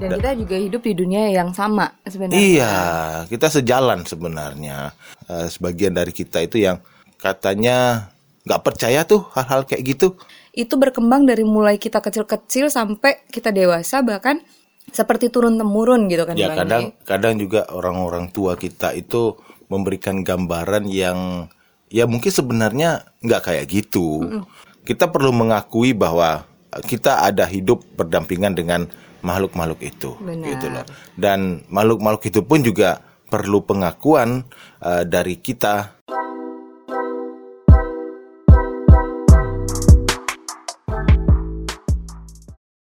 Dan kita juga hidup di dunia yang sama sebenarnya. Iya, kita sejalan sebenarnya. Eh, sebagian dari kita itu yang katanya nggak percaya tuh hal-hal kayak gitu. Itu berkembang dari mulai kita kecil-kecil sampai kita dewasa bahkan seperti turun temurun gitu kan Ya Bang kadang Yai. kadang juga orang-orang tua kita itu memberikan gambaran yang ya mungkin sebenarnya nggak kayak gitu. Kita perlu mengakui bahwa kita ada hidup berdampingan dengan makhluk-makhluk itu, Benar. gitu loh. Dan makhluk-makhluk itu pun juga perlu pengakuan eh, dari kita.